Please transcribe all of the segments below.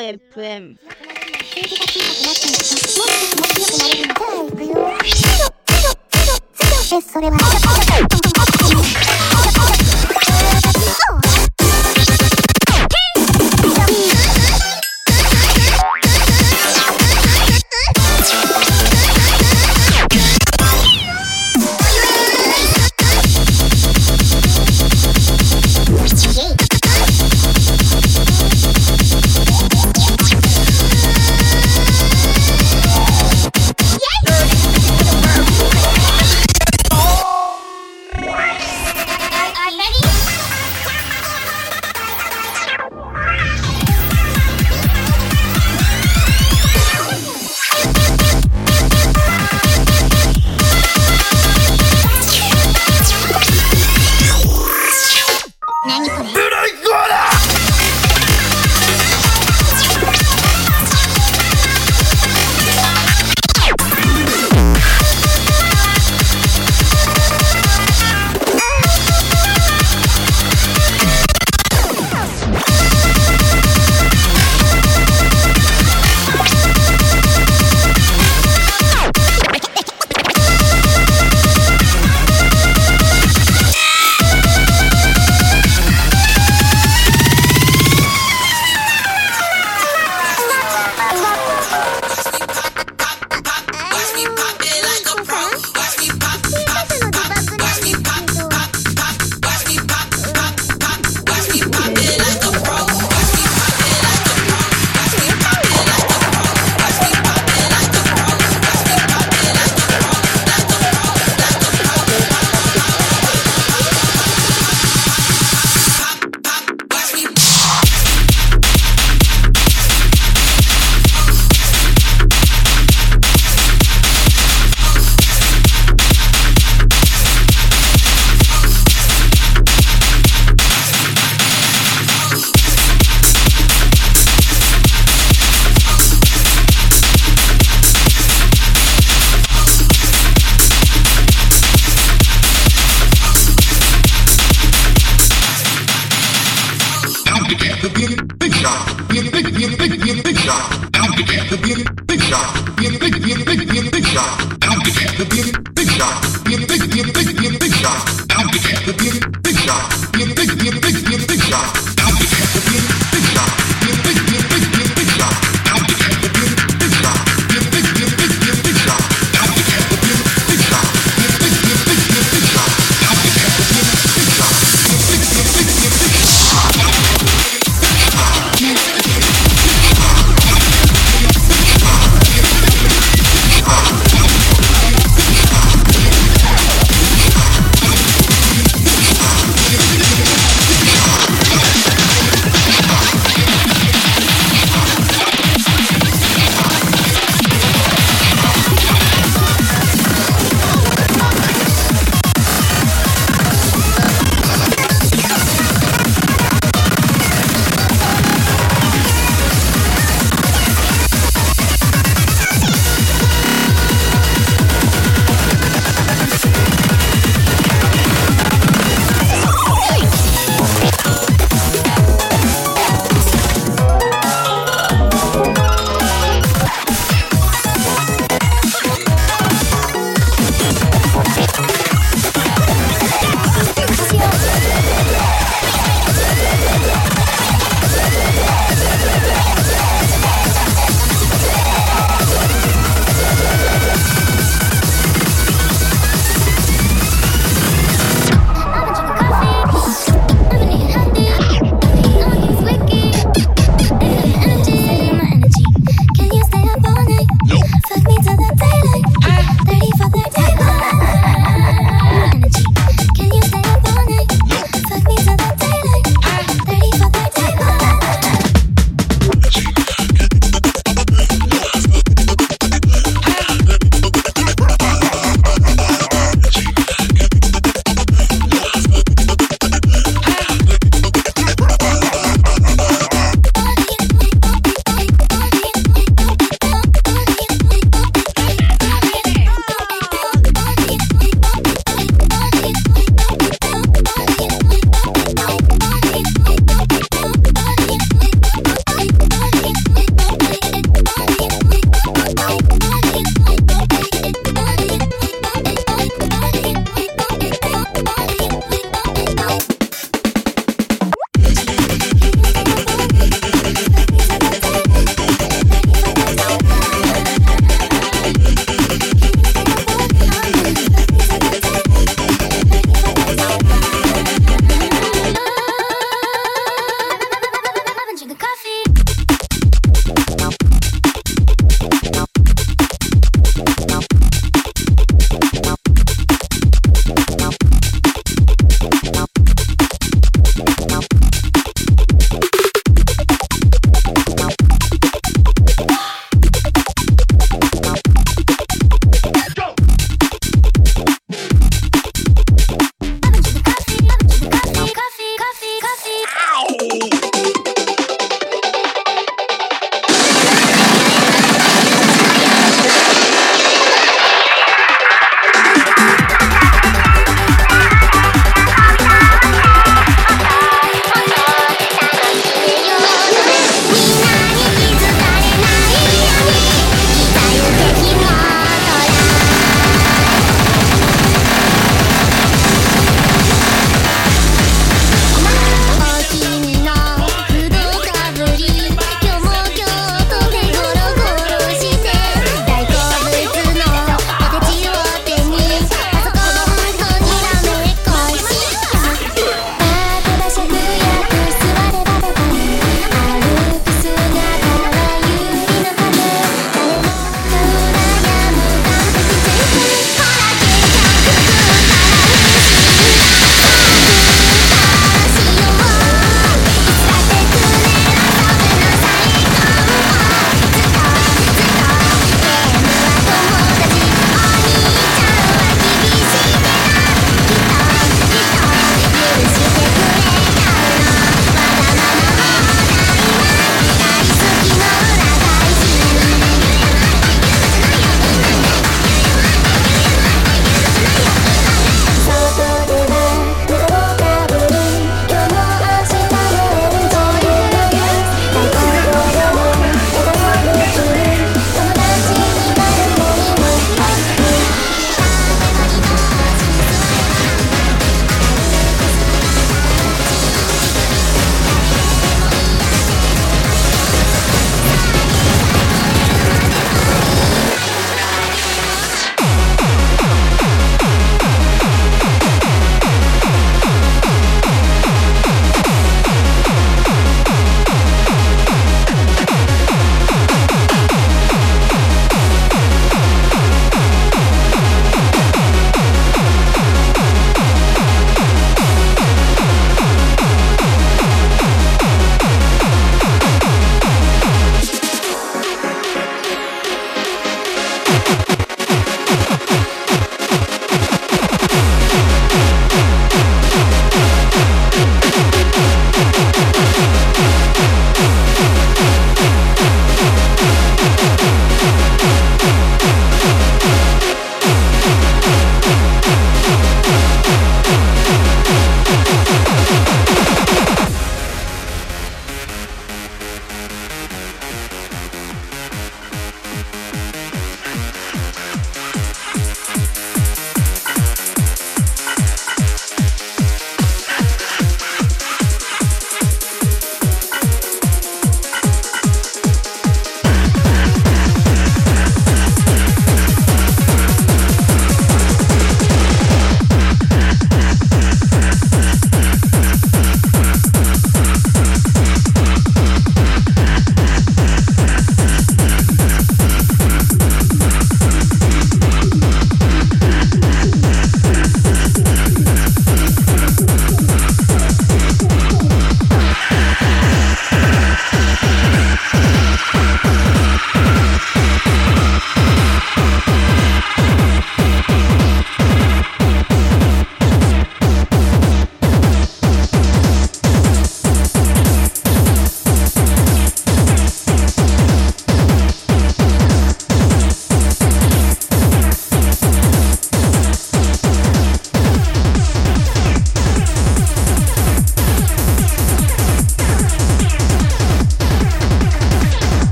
FM それは。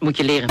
Moet je leren.